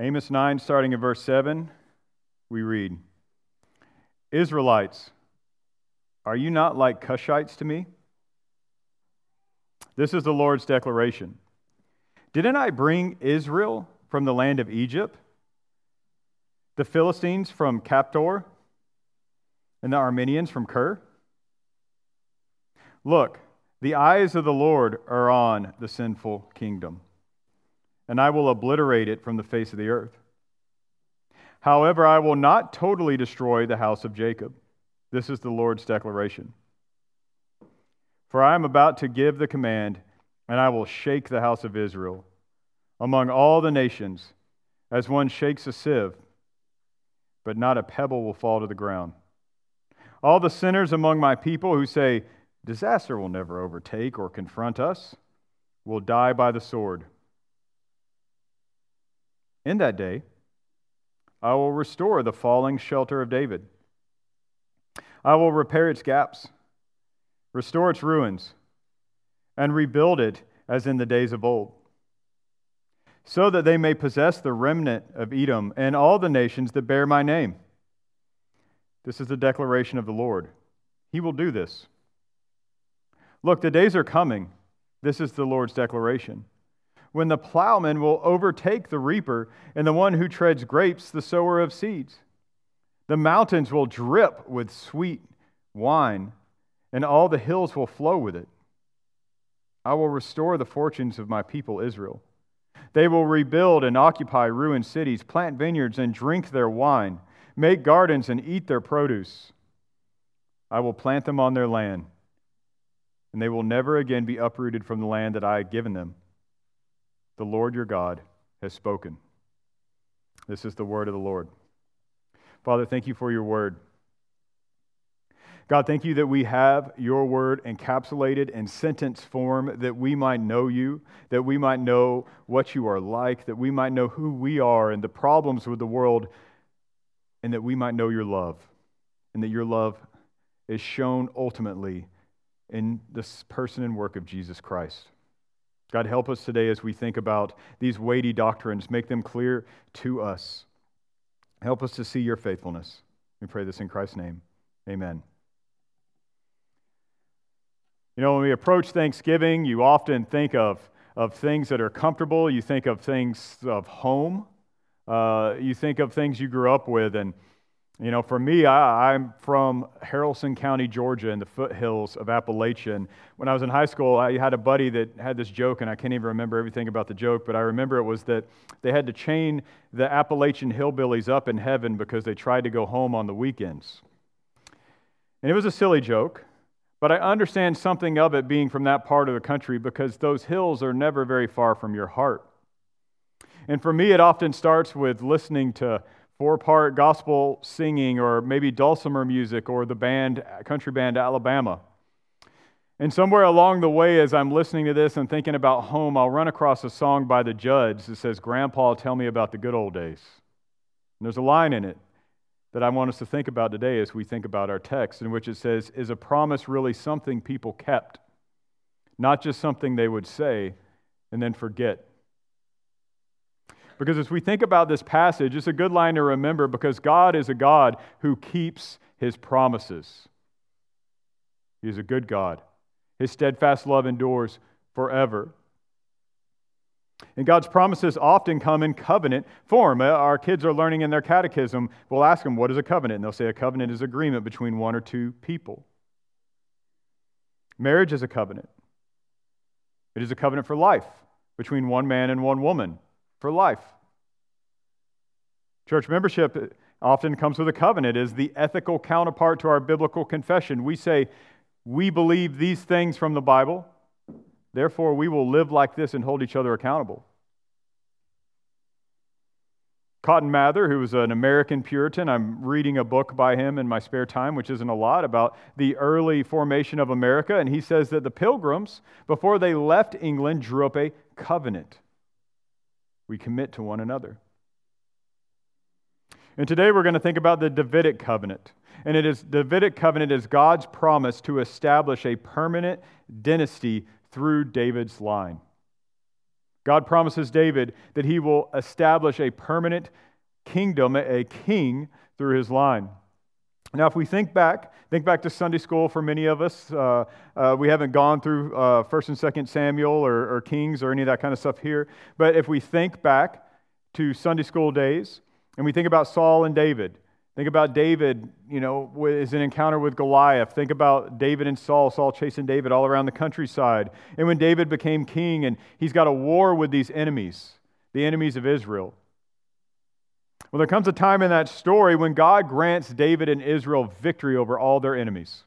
Amos 9, starting in verse 7, we read Israelites, are you not like Cushites to me? This is the Lord's declaration. Didn't I bring Israel from the land of Egypt, the Philistines from Caphtor, and the Arameans from Kir? Look, the eyes of the Lord are on the sinful kingdom and I will obliterate it from the face of the earth. However, I will not totally destroy the house of Jacob. This is the Lord's declaration. For I am about to give the command, and I will shake the house of Israel among all the nations, as one shakes a sieve, but not a pebble will fall to the ground. All the sinners among my people who say, Disaster will never overtake or confront us, will die by the sword. In that day, I will restore the falling shelter of David. I will repair its gaps, restore its ruins, and rebuild it as in the days of old, so that they may possess the remnant of Edom and all the nations that bear my name. This is the declaration of the Lord. He will do this. Look, the days are coming. This is the Lord's declaration when the plowman will overtake the reaper, and the one who treads grapes, the sower of seeds. The mountains will drip with sweet wine, and all the hills will flow with it. I will restore the fortunes of my people Israel. They will rebuild and occupy ruined cities, plant vineyards and drink their wine, make gardens and eat their produce. I will plant them on their land, and they will never again be uprooted from the land that I had given them. The Lord your God has spoken. This is the word of the Lord. Father, thank you for your word. God, thank you that we have your word encapsulated in sentence form that we might know you, that we might know what you are like, that we might know who we are and the problems with the world, and that we might know your love, and that your love is shown ultimately in this person and work of Jesus Christ. God, help us today as we think about these weighty doctrines. Make them clear to us. Help us to see your faithfulness. We pray this in Christ's name. Amen. You know, when we approach Thanksgiving, you often think of, of things that are comfortable. You think of things of home. Uh, you think of things you grew up with. And you know, for me, I, am from Haralson County, Georgia, in the foothills of Appalachian. When I was in high school, I had a buddy that had this joke, and I can't even remember everything about the joke, but I remember it was that they had to chain the Appalachian hillbillies up in heaven because they tried to go home on the weekends. And it was a silly joke, but I understand something of it being from that part of the country because those hills are never very far from your heart. And for me, it often starts with listening to four part gospel singing or maybe dulcimer music or the band, country band Alabama. And somewhere along the way, as I'm listening to this and thinking about home, I'll run across a song by the Judds that says, Grandpa, tell me about the good old days. And there's a line in it that I want us to think about today as we think about our text, in which it says, Is a promise really something people kept? Not just something they would say and then forget because as we think about this passage, it's a good line to remember because God is a God who keeps his promises. He is a good God. His steadfast love endures forever. And God's promises often come in covenant form. Uh, our kids are learning in their catechism. We'll ask them, What is a covenant? And they'll say, A covenant is agreement between one or two people. Marriage is a covenant, it is a covenant for life between one man and one woman for life. Church membership often comes with a covenant as the ethical counterpart to our biblical confession. We say, we believe these things from the Bible, therefore we will live like this and hold each other accountable. Cotton Mather, who was an American Puritan, I'm reading a book by him in my spare time, which isn't a lot, about the early formation of America. And he says that the pilgrims, before they left England, drew up a covenant we commit to one another. And today we're going to think about the Davidic covenant. And it is Davidic covenant is God's promise to establish a permanent dynasty through David's line. God promises David that he will establish a permanent kingdom, a king through his line. Now, if we think back, think back to Sunday school for many of us. Uh, uh, we haven't gone through uh, 1st and 2nd Samuel or, or Kings or any of that kind of stuff here. But if we think back to Sunday school days and we think about Saul and David, think about David, you know, is an encounter with Goliath. Think about David and Saul, Saul chasing David all around the countryside. And when David became king and he's got a war with these enemies, the enemies of Israel. Well, there comes a time in that story when God grants David and Israel victory over all their enemies.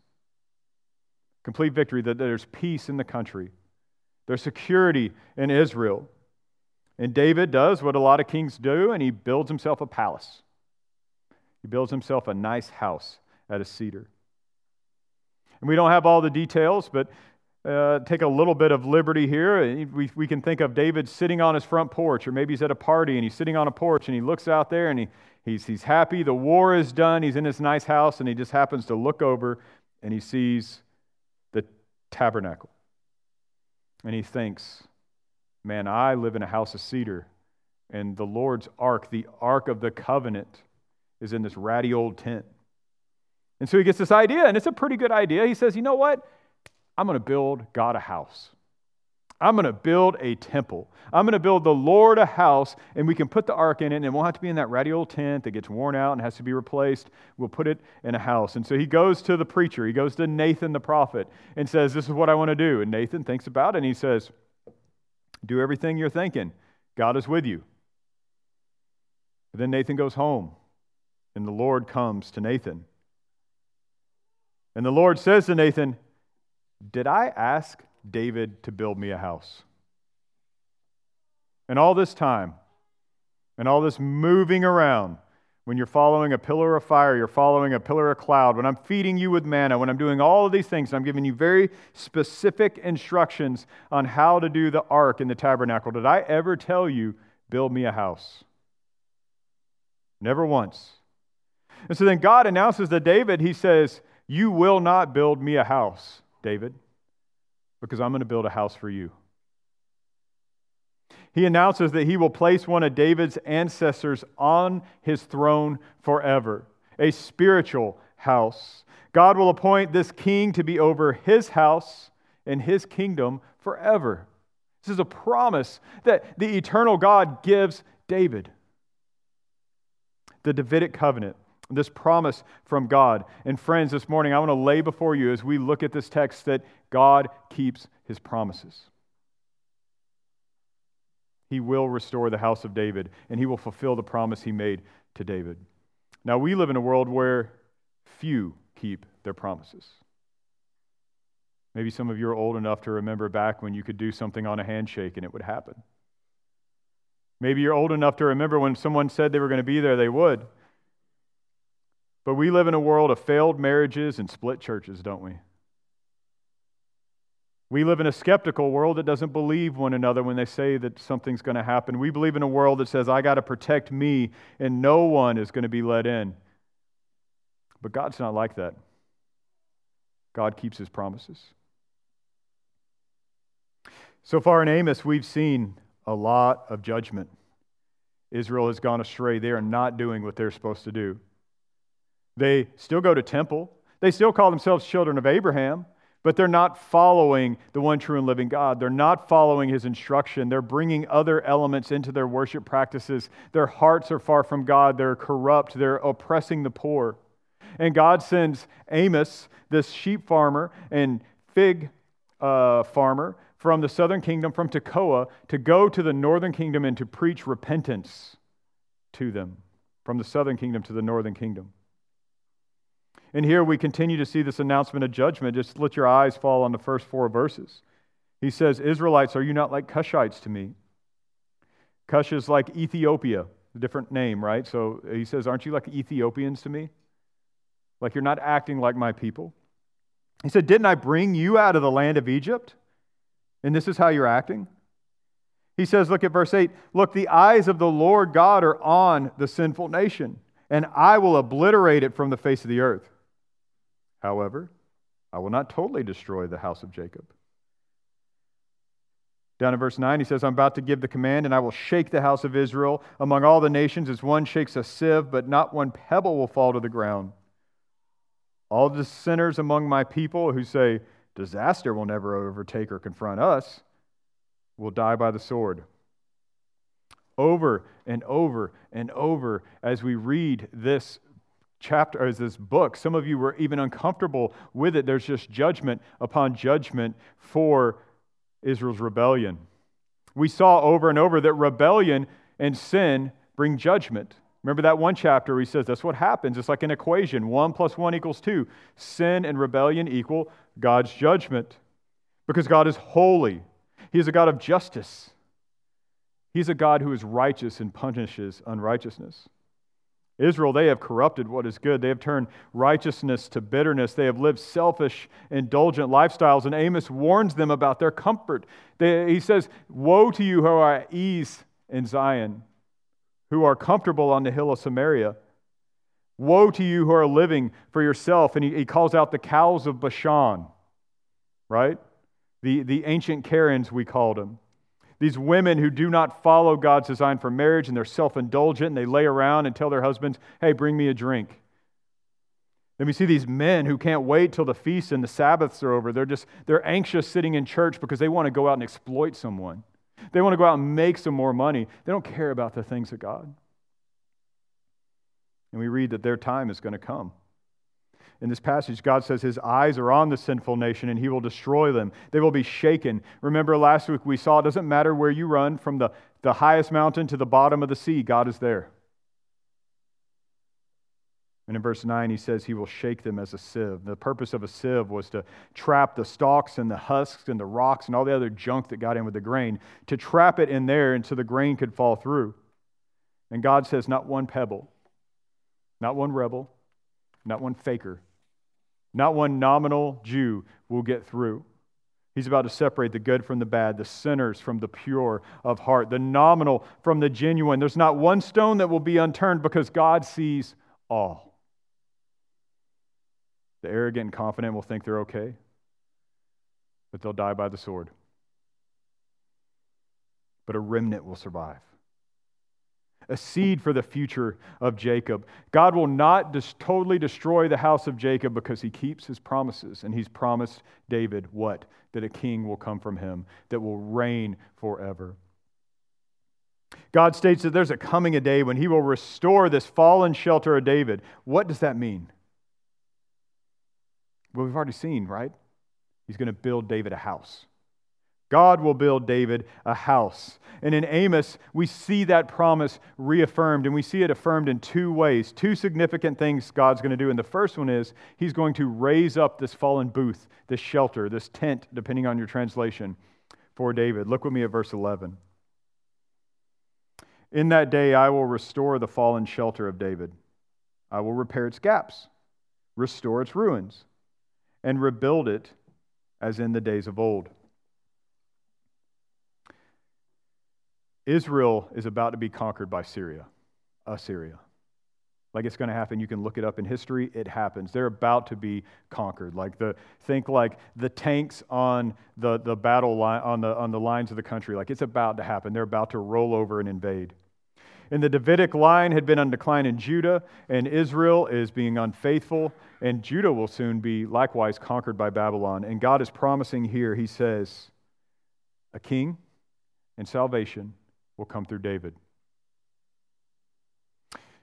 Complete victory, that there's peace in the country, there's security in Israel. And David does what a lot of kings do, and he builds himself a palace. He builds himself a nice house at a cedar. And we don't have all the details, but uh, take a little bit of liberty here. We, we can think of David sitting on his front porch, or maybe he's at a party and he's sitting on a porch and he looks out there and he, he's, he's happy. The war is done. He's in his nice house and he just happens to look over and he sees the tabernacle. And he thinks, man, I live in a house of cedar, and the Lord's ark, the ark of the covenant, is in this ratty old tent. And so he gets this idea, and it's a pretty good idea. He says, you know what? I'm going to build God a house. I'm going to build a temple. I'm going to build the Lord a house, and we can put the ark in it, and it won't have to be in that ratty old tent that gets worn out and has to be replaced. We'll put it in a house. And so he goes to the preacher, he goes to Nathan the prophet, and says, This is what I want to do. And Nathan thinks about it, and he says, Do everything you're thinking. God is with you. But then Nathan goes home, and the Lord comes to Nathan. And the Lord says to Nathan, did I ask David to build me a house? And all this time, and all this moving around, when you're following a pillar of fire, you're following a pillar of cloud, when I'm feeding you with manna, when I'm doing all of these things, I'm giving you very specific instructions on how to do the ark in the tabernacle. Did I ever tell you, build me a house? Never once. And so then God announces to David, He says, You will not build me a house. David, because I'm going to build a house for you. He announces that he will place one of David's ancestors on his throne forever, a spiritual house. God will appoint this king to be over his house and his kingdom forever. This is a promise that the eternal God gives David. The Davidic covenant this promise from God. And friends, this morning I want to lay before you as we look at this text that God keeps his promises. He will restore the house of David, and he will fulfill the promise he made to David. Now, we live in a world where few keep their promises. Maybe some of you are old enough to remember back when you could do something on a handshake and it would happen. Maybe you're old enough to remember when someone said they were going to be there, they would. But we live in a world of failed marriages and split churches, don't we? We live in a skeptical world that doesn't believe one another when they say that something's going to happen. We believe in a world that says, I got to protect me and no one is going to be let in. But God's not like that. God keeps his promises. So far in Amos, we've seen a lot of judgment. Israel has gone astray. They are not doing what they're supposed to do. They still go to temple. They still call themselves children of Abraham, but they're not following the one true and living God. They're not following his instruction. They're bringing other elements into their worship practices. Their hearts are far from God. They're corrupt. They're oppressing the poor. And God sends Amos, this sheep farmer and fig uh, farmer from the southern kingdom, from Tekoa, to go to the northern kingdom and to preach repentance to them, from the southern kingdom to the northern kingdom. And here we continue to see this announcement of judgment. Just let your eyes fall on the first four verses. He says, Israelites, are you not like Cushites to me? Cush is like Ethiopia, a different name, right? So he says, Aren't you like Ethiopians to me? Like you're not acting like my people. He said, Didn't I bring you out of the land of Egypt? And this is how you're acting? He says, Look at verse 8. Look, the eyes of the Lord God are on the sinful nation, and I will obliterate it from the face of the earth. However, I will not totally destroy the house of Jacob. Down in verse 9, he says, I'm about to give the command, and I will shake the house of Israel among all the nations as one shakes a sieve, but not one pebble will fall to the ground. All the sinners among my people who say, Disaster will never overtake or confront us, will die by the sword. Over and over and over as we read this chapter or this book, some of you were even uncomfortable with it. There's just judgment upon judgment for Israel's rebellion. We saw over and over that rebellion and sin bring judgment. Remember that one chapter where he says that's what happens. It's like an equation one plus one equals two. Sin and rebellion equal God's judgment because God is holy, He is a God of justice. He's a God who is righteous and punishes unrighteousness. Israel, they have corrupted what is good. They have turned righteousness to bitterness. They have lived selfish, indulgent lifestyles. And Amos warns them about their comfort. They, he says, Woe to you who are at ease in Zion, who are comfortable on the hill of Samaria. Woe to you who are living for yourself. And he, he calls out the cows of Bashan, right? The, the ancient Karens, we called them. These women who do not follow God's design for marriage and they're self indulgent and they lay around and tell their husbands, hey, bring me a drink. Then we see these men who can't wait till the feasts and the Sabbaths are over. They're just, they're anxious sitting in church because they want to go out and exploit someone. They want to go out and make some more money. They don't care about the things of God. And we read that their time is going to come in this passage, God says his eyes are on the sinful nation and he will destroy them. They will be shaken. Remember last week we saw it doesn't matter where you run, from the, the highest mountain to the bottom of the sea, God is there. And in verse 9, he says he will shake them as a sieve. The purpose of a sieve was to trap the stalks and the husks and the rocks and all the other junk that got in with the grain, to trap it in there until the grain could fall through. And God says, not one pebble, not one rebel, not one faker not one nominal Jew will get through. He's about to separate the good from the bad, the sinners from the pure of heart, the nominal from the genuine. There's not one stone that will be unturned because God sees all. The arrogant and confident will think they're okay, but they'll die by the sword. But a remnant will survive a seed for the future of Jacob. God will not just totally destroy the house of Jacob because he keeps his promises. And he's promised David what? That a king will come from him that will reign forever. God states that there's a coming a day when he will restore this fallen shelter of David. What does that mean? Well, we've already seen, right? He's going to build David a house. God will build David a house. And in Amos, we see that promise reaffirmed, and we see it affirmed in two ways. Two significant things God's going to do. And the first one is He's going to raise up this fallen booth, this shelter, this tent, depending on your translation, for David. Look with me at verse 11. In that day, I will restore the fallen shelter of David. I will repair its gaps, restore its ruins, and rebuild it as in the days of old. Israel is about to be conquered by Syria, Assyria. Like it's going to happen. You can look it up in history. It happens. They're about to be conquered. Like the think like the tanks on the, the battle line on the on the lines of the country. Like it's about to happen. They're about to roll over and invade. And the Davidic line had been on decline in Judah, and Israel is being unfaithful, and Judah will soon be likewise conquered by Babylon. And God is promising here, He says, a king and salvation will come through David.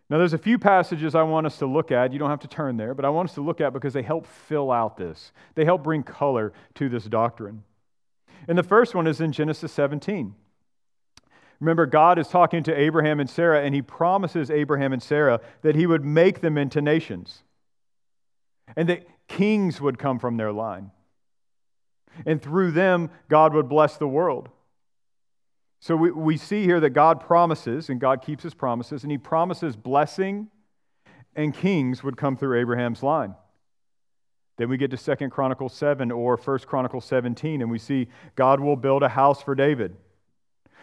Now, there's a few passages I want us to look at. You don't have to turn there, but I want us to look at because they help fill out this. They help bring color to this doctrine. And the first one is in Genesis 17. Remember, God is talking to Abraham and Sarah, and he promises Abraham and Sarah that he would make them into nations and that kings would come from their line. And through them, God would bless the world. So we, we see here that God promises, and God keeps his promises, and he promises blessing and kings would come through Abraham's line. Then we get to Second Chronicles 7 or First Chronicles 17, and we see God will build a house for David.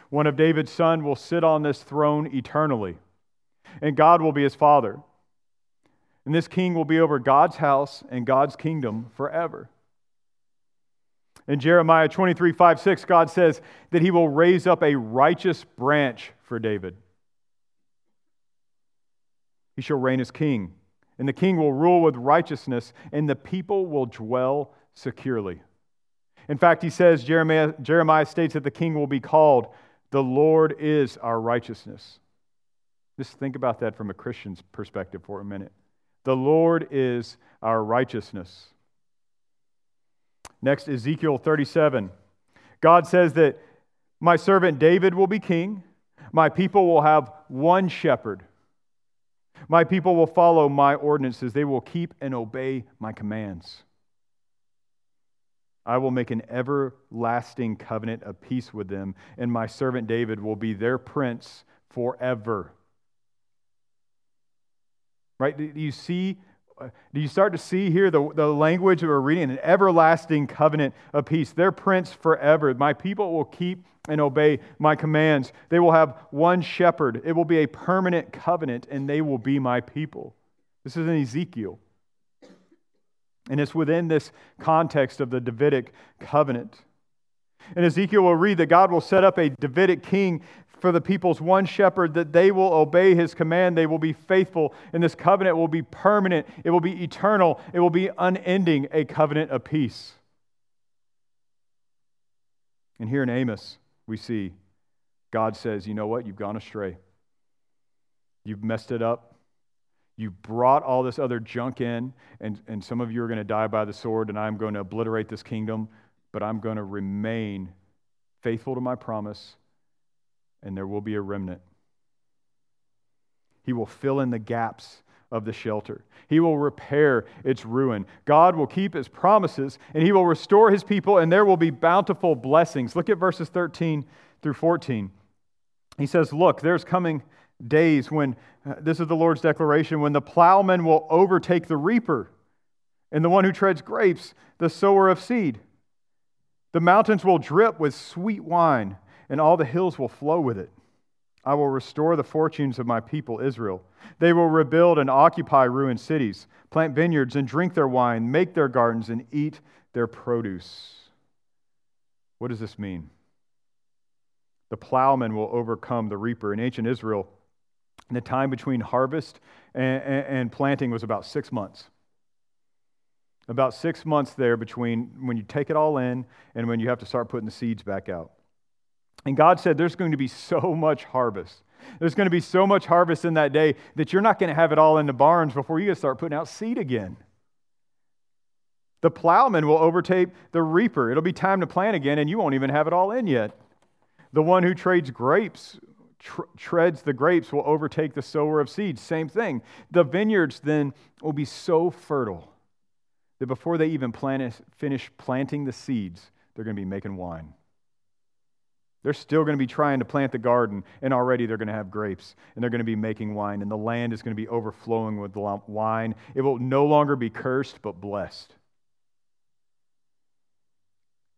One of David's son will sit on this throne eternally, and God will be his father. And this king will be over God's house and God's kingdom forever. In Jeremiah 23 5 6, God says that he will raise up a righteous branch for David. He shall reign as king, and the king will rule with righteousness, and the people will dwell securely. In fact, he says, Jeremiah, Jeremiah states that the king will be called, The Lord is our righteousness. Just think about that from a Christian's perspective for a minute. The Lord is our righteousness. Next, Ezekiel 37. God says that my servant David will be king. My people will have one shepherd. My people will follow my ordinances. They will keep and obey my commands. I will make an everlasting covenant of peace with them, and my servant David will be their prince forever. Right? Do you see do you start to see here the, the language that we're reading? An everlasting covenant of peace. Their prince forever. My people will keep and obey my commands. They will have one shepherd. It will be a permanent covenant, and they will be my people. This is in Ezekiel. And it's within this context of the Davidic covenant. In Ezekiel, we'll read that God will set up a Davidic king for the people's one shepherd that they will obey his command. They will be faithful. And this covenant will be permanent, it will be eternal, it will be unending, a covenant of peace. And here in Amos, we see God says, You know what? You've gone astray. You've messed it up. You brought all this other junk in, and, and some of you are going to die by the sword, and I'm going to obliterate this kingdom, but I'm going to remain faithful to my promise and there will be a remnant. He will fill in the gaps of the shelter. He will repair its ruin. God will keep his promises and he will restore his people, and there will be bountiful blessings. Look at verses 13 through 14. He says, Look, there's coming days when, uh, this is the Lord's declaration, when the plowman will overtake the reaper, and the one who treads grapes, the sower of seed. The mountains will drip with sweet wine and all the hills will flow with it. I will restore the fortunes of my people, Israel. They will rebuild and occupy ruined cities, plant vineyards and drink their wine, make their gardens and eat their produce. What does this mean? The plowman will overcome the reaper. In ancient Israel, the time between harvest and, and, and planting was about six months. About six months there between when you take it all in and when you have to start putting the seeds back out. And God said, There's going to be so much harvest. There's going to be so much harvest in that day that you're not going to have it all in the barns before you start putting out seed again. The plowman will overtake the reaper. It'll be time to plant again, and you won't even have it all in yet. The one who trades grapes, tr- treads the grapes, will overtake the sower of seeds. Same thing. The vineyards then will be so fertile that before they even plant, finish planting the seeds, they're going to be making wine. They're still going to be trying to plant the garden, and already they're going to have grapes, and they're going to be making wine, and the land is going to be overflowing with wine. It will no longer be cursed, but blessed.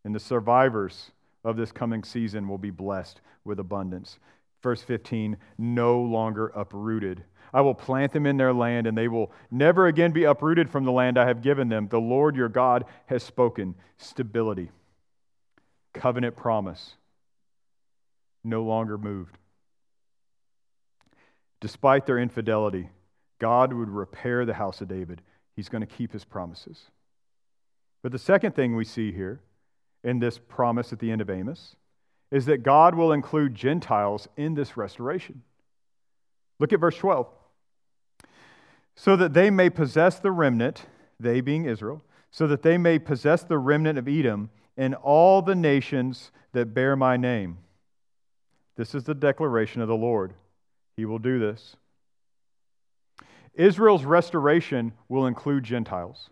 And the survivors of this coming season will be blessed with abundance. Verse 15, no longer uprooted. I will plant them in their land, and they will never again be uprooted from the land I have given them. The Lord your God has spoken. Stability, covenant promise no longer moved. Despite their infidelity, God would repair the house of David. He's going to keep his promises. But the second thing we see here in this promise at the end of Amos is that God will include Gentiles in this restoration. Look at verse 12. So that they may possess the remnant, they being Israel, so that they may possess the remnant of Edom and all the nations that bear my name. This is the declaration of the Lord. He will do this. Israel's restoration will include Gentiles.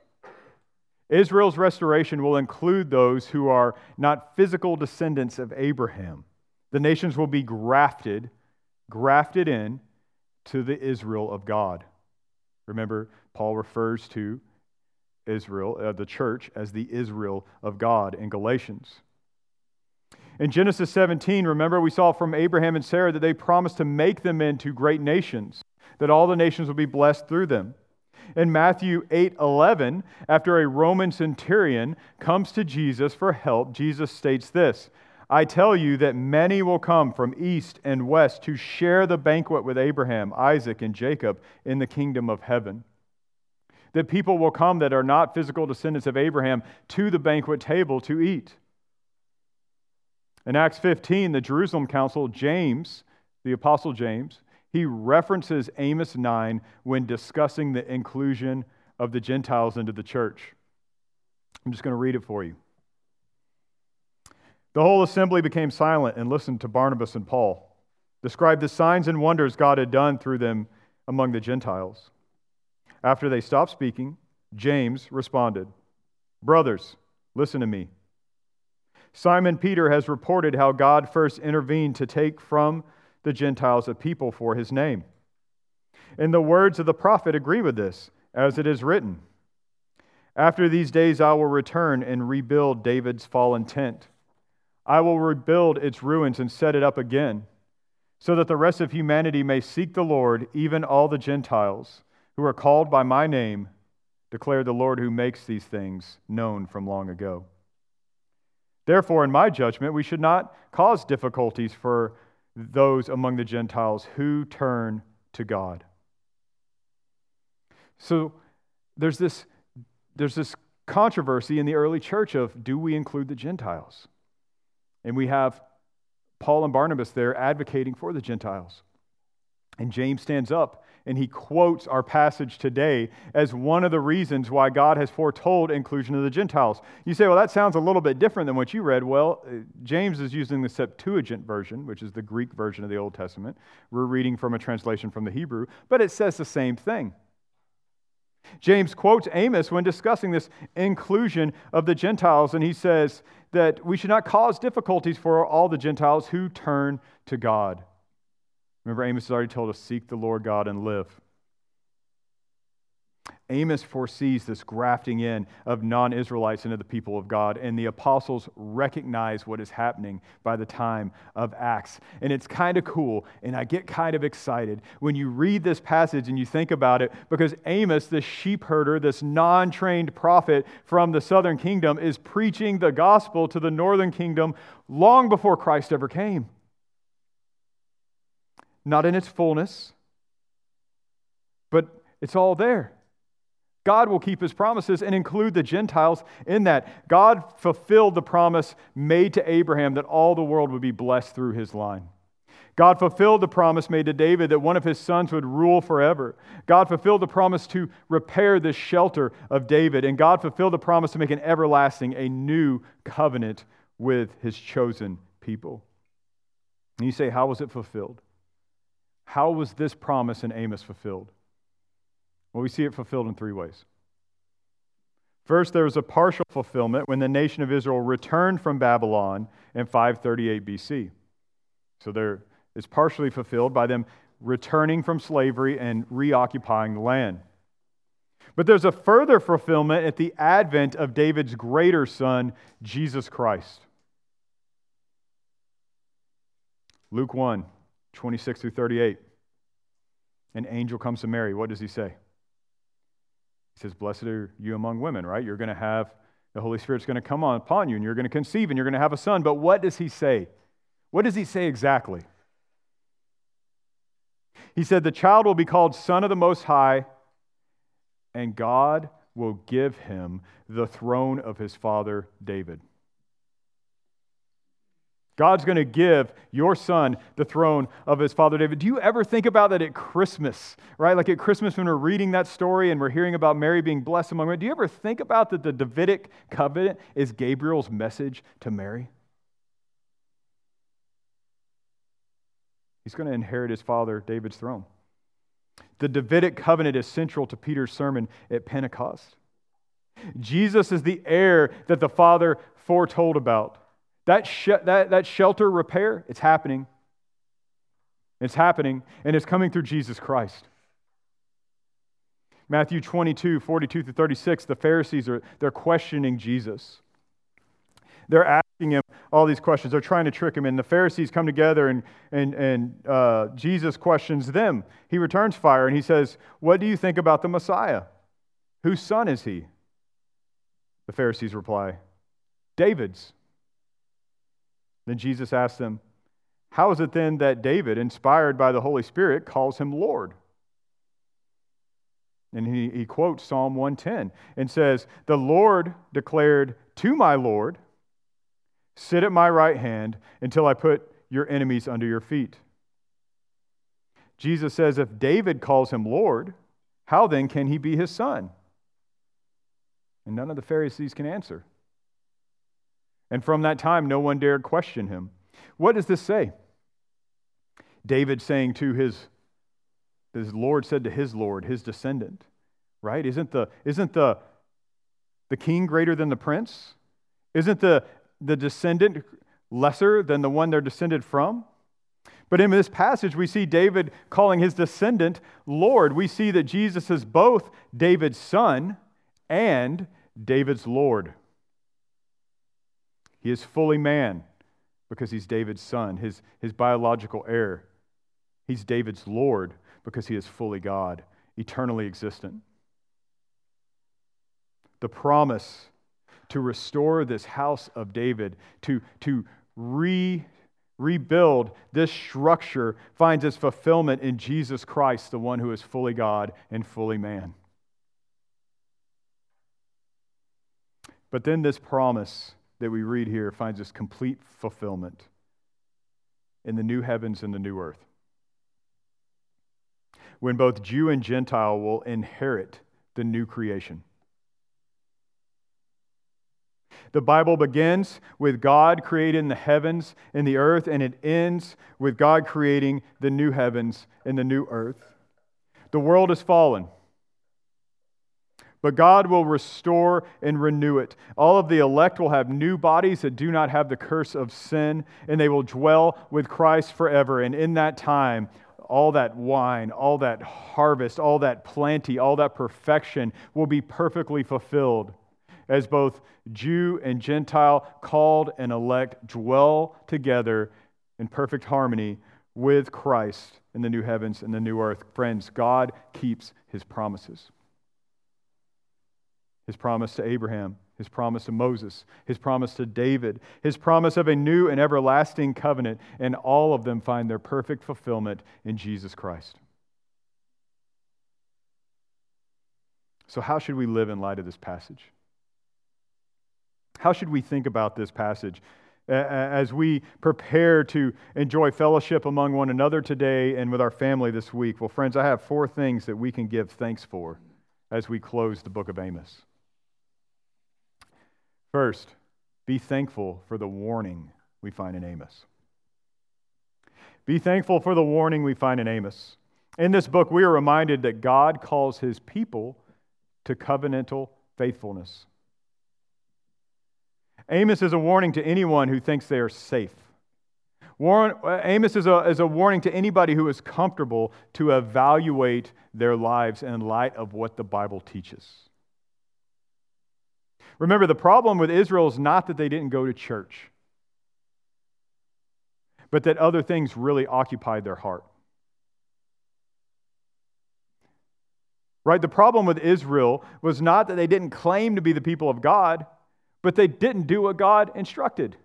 Israel's restoration will include those who are not physical descendants of Abraham. The nations will be grafted, grafted in to the Israel of God. Remember, Paul refers to Israel, uh, the church, as the Israel of God in Galatians. In Genesis 17, remember we saw from Abraham and Sarah that they promised to make them into great nations, that all the nations would be blessed through them. In Matthew 8 11, after a Roman centurion comes to Jesus for help, Jesus states this I tell you that many will come from east and west to share the banquet with Abraham, Isaac, and Jacob in the kingdom of heaven. That people will come that are not physical descendants of Abraham to the banquet table to eat. In Acts 15, the Jerusalem Council, James, the Apostle James, he references Amos 9 when discussing the inclusion of the Gentiles into the church. I'm just going to read it for you. The whole assembly became silent and listened to Barnabas and Paul, describe the signs and wonders God had done through them among the Gentiles. After they stopped speaking, James responded, Brothers, listen to me. Simon Peter has reported how God first intervened to take from the Gentiles a people for his name. And the words of the prophet agree with this, as it is written After these days I will return and rebuild David's fallen tent I will rebuild its ruins and set it up again, so that the rest of humanity may seek the Lord, even all the Gentiles who are called by my name, declared the Lord who makes these things known from long ago. Therefore, in my judgment, we should not cause difficulties for those among the Gentiles who turn to God. So there's this, there's this controversy in the early church of do we include the Gentiles? And we have Paul and Barnabas there advocating for the Gentiles. And James stands up and he quotes our passage today as one of the reasons why God has foretold inclusion of the Gentiles. You say, well, that sounds a little bit different than what you read. Well, uh, James is using the Septuagint version, which is the Greek version of the Old Testament. We're reading from a translation from the Hebrew, but it says the same thing. James quotes Amos when discussing this inclusion of the Gentiles, and he says that we should not cause difficulties for all the Gentiles who turn to God. Remember, Amos has already told us seek the Lord God and live. Amos foresees this grafting in of non Israelites into the people of God, and the apostles recognize what is happening by the time of Acts. And it's kind of cool, and I get kind of excited when you read this passage and you think about it, because Amos, this sheep herder, this non trained prophet from the southern kingdom, is preaching the gospel to the northern kingdom long before Christ ever came. Not in its fullness, but it's all there. God will keep his promises and include the Gentiles in that. God fulfilled the promise made to Abraham that all the world would be blessed through his line. God fulfilled the promise made to David that one of his sons would rule forever. God fulfilled the promise to repair the shelter of David. And God fulfilled the promise to make an everlasting, a new covenant with his chosen people. And you say, How was it fulfilled? How was this promise in Amos fulfilled? Well, we see it fulfilled in three ways. First, there was a partial fulfillment when the nation of Israel returned from Babylon in 538 BC. So there is partially fulfilled by them returning from slavery and reoccupying the land. But there's a further fulfillment at the advent of David's greater son, Jesus Christ. Luke 1 26 through 38. An angel comes to Mary. What does he say? He says, Blessed are you among women, right? You're going to have, the Holy Spirit's going to come on, upon you, and you're going to conceive, and you're going to have a son. But what does he say? What does he say exactly? He said, The child will be called Son of the Most High, and God will give him the throne of his father David. God's going to give your son the throne of his father David. Do you ever think about that at Christmas, right? Like at Christmas when we're reading that story and we're hearing about Mary being blessed among women. Do you ever think about that the Davidic covenant is Gabriel's message to Mary? He's going to inherit his father David's throne. The Davidic covenant is central to Peter's sermon at Pentecost. Jesus is the heir that the Father foretold about. That, sh- that, that shelter repair, it's happening. It's happening, and it's coming through Jesus Christ. Matthew 22, 42 through 36, the Pharisees are they're questioning Jesus. They're asking him all these questions. They're trying to trick him. And the Pharisees come together, and, and, and uh, Jesus questions them. He returns fire, and he says, What do you think about the Messiah? Whose son is he? The Pharisees reply, David's. Then Jesus asked them, How is it then that David, inspired by the Holy Spirit, calls him Lord? And he, he quotes Psalm 110 and says, The Lord declared to my Lord, Sit at my right hand until I put your enemies under your feet. Jesus says, If David calls him Lord, how then can he be his son? And none of the Pharisees can answer. And from that time, no one dared question him. What does this say? David saying to his, his Lord said to his Lord, his descendant, right? Isn't the, isn't the, the king greater than the prince? Isn't the, the descendant lesser than the one they're descended from? But in this passage, we see David calling his descendant Lord. We see that Jesus is both David's son and David's Lord. He is fully man because he's David's son, his, his biological heir. He's David's Lord because he is fully God, eternally existent. The promise to restore this house of David, to, to re, rebuild this structure, finds its fulfillment in Jesus Christ, the one who is fully God and fully man. But then this promise that we read here finds its complete fulfillment in the new heavens and the new earth. When both Jew and Gentile will inherit the new creation. The Bible begins with God creating the heavens and the earth, and it ends with God creating the new heavens and the new earth. The world has fallen. But God will restore and renew it. All of the elect will have new bodies that do not have the curse of sin, and they will dwell with Christ forever. And in that time, all that wine, all that harvest, all that plenty, all that perfection will be perfectly fulfilled as both Jew and Gentile, called and elect, dwell together in perfect harmony with Christ in the new heavens and the new earth. Friends, God keeps his promises his promise to Abraham, his promise to Moses, his promise to David, his promise of a new and everlasting covenant, and all of them find their perfect fulfillment in Jesus Christ. So, how should we live in light of this passage? How should we think about this passage as we prepare to enjoy fellowship among one another today and with our family this week? Well, friends, I have four things that we can give thanks for as we close the book of Amos. First, be thankful for the warning we find in Amos. Be thankful for the warning we find in Amos. In this book, we are reminded that God calls his people to covenantal faithfulness. Amos is a warning to anyone who thinks they are safe. Warren, uh, Amos is a, is a warning to anybody who is comfortable to evaluate their lives in light of what the Bible teaches. Remember, the problem with Israel is not that they didn't go to church, but that other things really occupied their heart. Right? The problem with Israel was not that they didn't claim to be the people of God, but they didn't do what God instructed.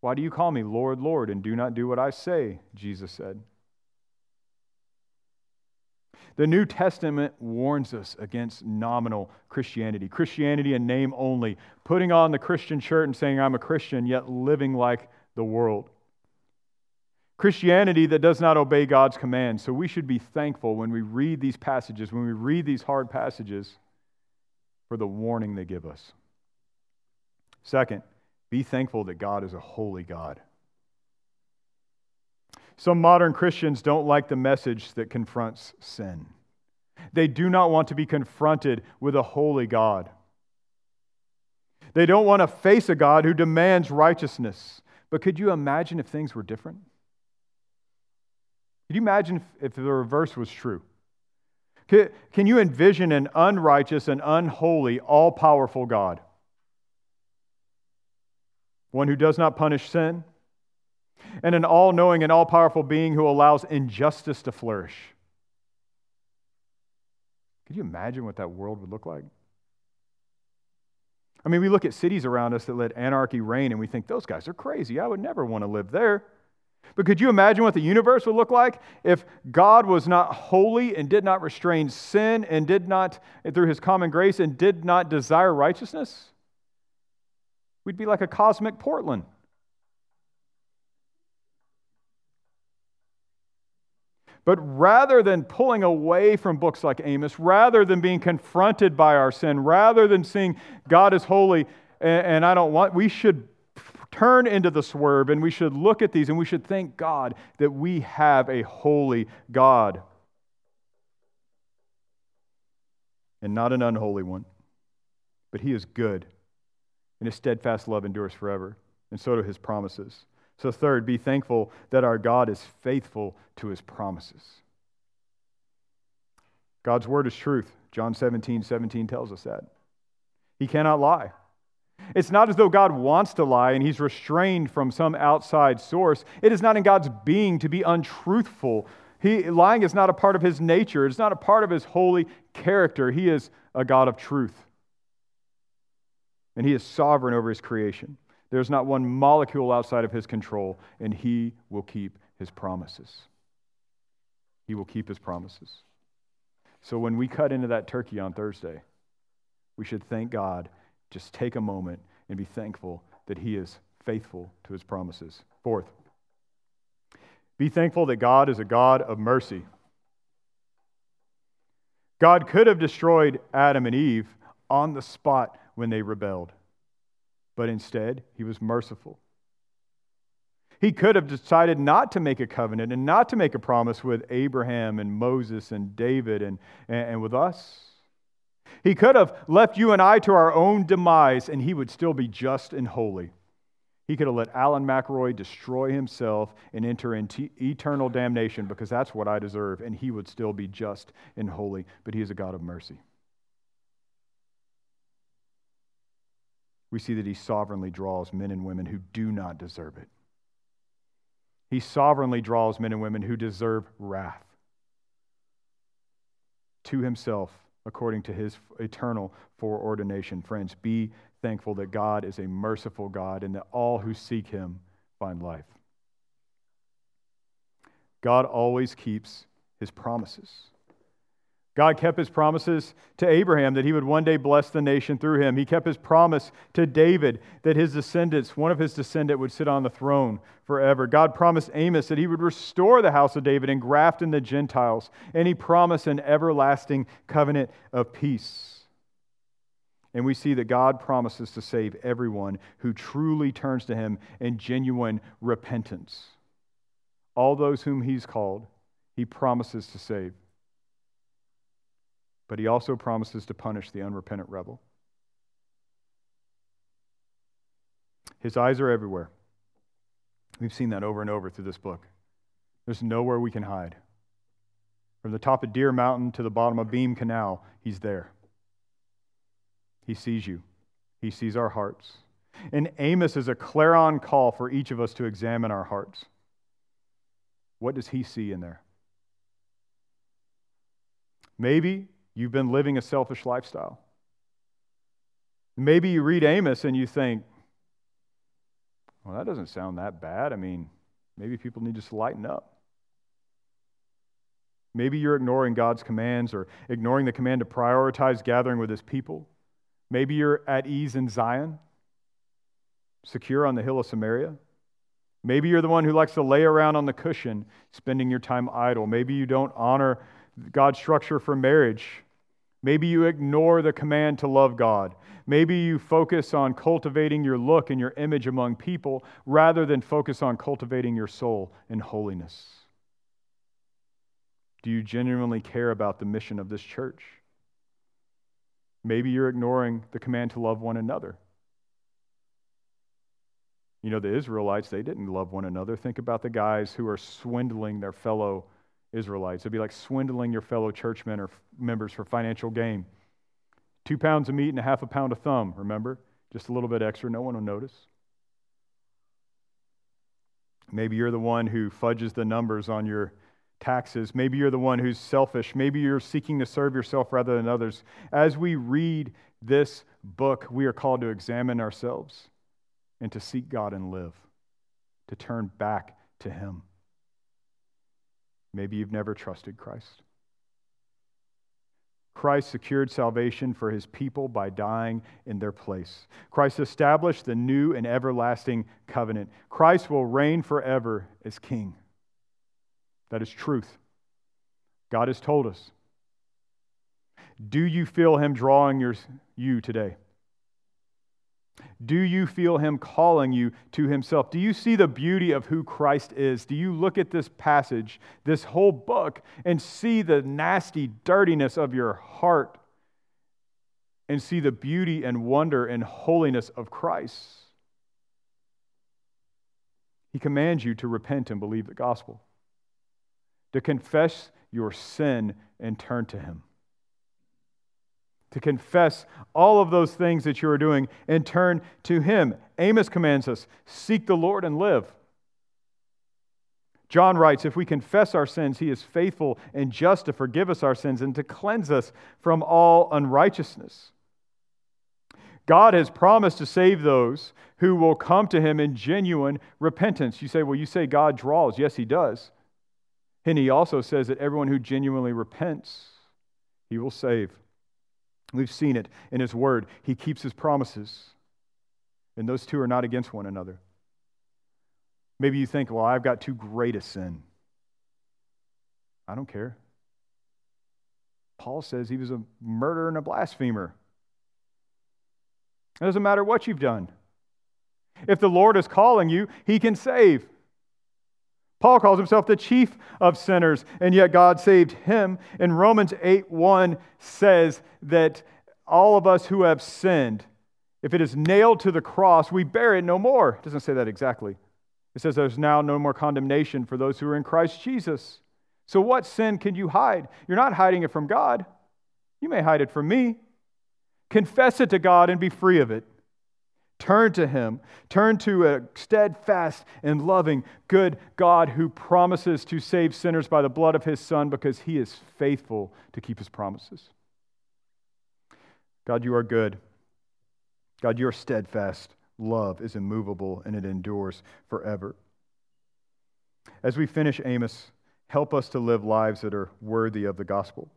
Why do you call me Lord, Lord, and do not do what I say? Jesus said. The New Testament warns us against nominal Christianity, Christianity in name only, putting on the Christian shirt and saying, I'm a Christian, yet living like the world. Christianity that does not obey God's commands. So we should be thankful when we read these passages, when we read these hard passages, for the warning they give us. Second, be thankful that God is a holy God. Some modern Christians don't like the message that confronts sin. They do not want to be confronted with a holy God. They don't want to face a God who demands righteousness. But could you imagine if things were different? Could you imagine if, the reverse was true? Can you envision an unrighteous and unholy, all powerful God? One who does not punish sin, and an all knowing and all powerful being who allows injustice to flourish. Could you imagine what that world would look like? I mean, we look at cities around us that let anarchy reign and we think, those guys are crazy. I would never want to live there. But could you imagine what the universe would look like if God was not holy and did not restrain sin and did not, through his common grace, and did not desire righteousness? We'd be like a cosmic Portland. But rather than pulling away from books like Amos, rather than being confronted by our sin, rather than seeing God is holy and, and I don't want, we should turn into the swerve and we should look at these and we should thank God that we have a holy God and not an unholy one. But He is good and His steadfast love endures forever, and so do His promises. So, third, be thankful that our God is faithful to His promises. God's word is truth. John 17, 17 tells us that. He cannot lie. It's not as though God wants to lie and he's restrained from some outside source. It is not in God's being to be untruthful. He, lying is not a part of his nature, it's not a part of his holy character. He is a God of truth. And he is sovereign over his creation. There's not one molecule outside of his control, and he will keep his promises. He will keep his promises. So when we cut into that turkey on Thursday, we should thank God just take a moment and be thankful that He is faithful to His promises. Fourth, be thankful that God is a God of mercy. God could have destroyed Adam and Eve on the spot when they rebelled, but instead, He was merciful. He could have decided not to make a covenant and not to make a promise with Abraham and Moses and David and, and, with us. He could have left you and I to our own demise, and he would still be just and holy. He could have let Alan McElroy destroy himself and enter into eternal damnation because that's what I deserve, and he would still be just and holy. But he is a God of mercy. We see that he sovereignly draws men and women who do not deserve it. He sovereignly draws men and women who deserve wrath to himself according to his eternal foreordination. Friends, be thankful that God is a merciful God and that all who seek him find life. God always keeps his promises. God kept his promises to Abraham that he would one day bless the nation through him. He kept his promise to David that his descendants, one of his descendants, would sit on the throne forever. God promised Amos that he would restore the house of David and graft in the Gentiles. And he promised an everlasting covenant of peace. And we see that God promises to save everyone who truly turns to him in genuine repentance. All those whom he's called, he promises to save but he also promises to punish the unrepentant rebel. His eyes are everywhere. We've seen that over and over through this book. There's nowhere we can hide. From the top of Deer Mountain to the bottom of Beam Canal, he's there. He sees you, he sees our hearts. And Amos is a clarion call for each of us to examine our hearts. What does he see in there? Maybe You've been living a selfish lifestyle. Maybe you read Amos and you think, well, that doesn't sound that bad. I mean, maybe people need to lighten up. Maybe you're ignoring God's commands or ignoring the command to prioritize gathering with his people. Maybe you're at ease in Zion, secure on the hill of Samaria. Maybe you're the one who likes to lay around on the cushion, spending your time idle. Maybe you don't honor God's structure for marriage. Maybe you ignore the command to love God. Maybe you focus on cultivating your look and your image among people rather than focus on cultivating your soul in holiness. Do you genuinely care about the mission of this church? Maybe you're ignoring the command to love one another. You know, the Israelites, they didn't love one another. Think about the guys who are swindling their fellow Israelites. It'd be like swindling your fellow churchmen or members for financial gain. Two pounds of meat and a half a pound of thumb, remember? Just a little bit extra, no one will notice. Maybe you're the one who fudges the numbers on your taxes. Maybe you're the one who's selfish. Maybe you're seeking to serve yourself rather than others. As we read this book, we are called to examine ourselves and to seek God and live, to turn back to Him. Maybe you've never trusted Christ. Christ secured salvation for his people by dying in their place. Christ established the new and everlasting covenant. Christ will reign forever as king. That is truth. God has told us. Do you feel him drawing your, you today? Do you feel Him calling you to Himself? Do you see the beauty of who Christ is? Do you look at this passage, this whole book, and see the nasty dirtiness of your heart and see the beauty and wonder and holiness of Christ? He commands you to repent and believe the gospel, to confess your sin and turn to Him to confess all of those things that you are doing and turn to Him. Amos commands us seek the Lord and live. John writes, If we confess our sins, He is faithful and just to forgive us our sins and to cleanse us from all unrighteousness. God has promised to save those who will come to Him in genuine repentance. You say, Well, you say God draws. Yes, He does. And He also says that everyone who genuinely repents, He will save. We've seen it in His Word. He keeps His promises, and those two are not against one another. Maybe you think, well, I've got too great a sin. I don't care. Paul says he was a murderer and a blasphemer. It doesn't matter what you've done. If the Lord is calling you, he can save. Paul calls himself the chief of sinners, and yet God saved him. And Romans 8 1 says that all of us who have sinned, if it is nailed to the cross, we bear it no more. It doesn't say that exactly. It says there's now no more condemnation for those who are in Christ Jesus. So, what sin can you hide? You're not hiding it from God. You may hide it from me. Confess it to God and be free of it. Turn to Him. Turn to a steadfast and loving, good God who promises to save sinners by the blood of His Son because He is faithful to keep His promises. God, you are good. God, your steadfast love is immovable and it endures forever. As we finish Amos, help us to live lives that are worthy of the gospel.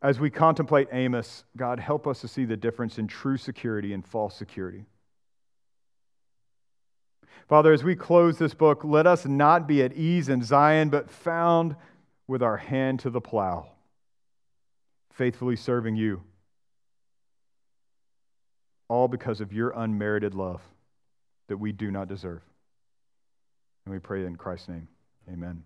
As we contemplate Amos, God, help us to see the difference in true security and false security. Father, as we close this book, let us not be at ease in Zion, but found with our hand to the plow, faithfully serving you. All because of your unmerited love that we do not deserve. And we pray in Christ's name. Amen.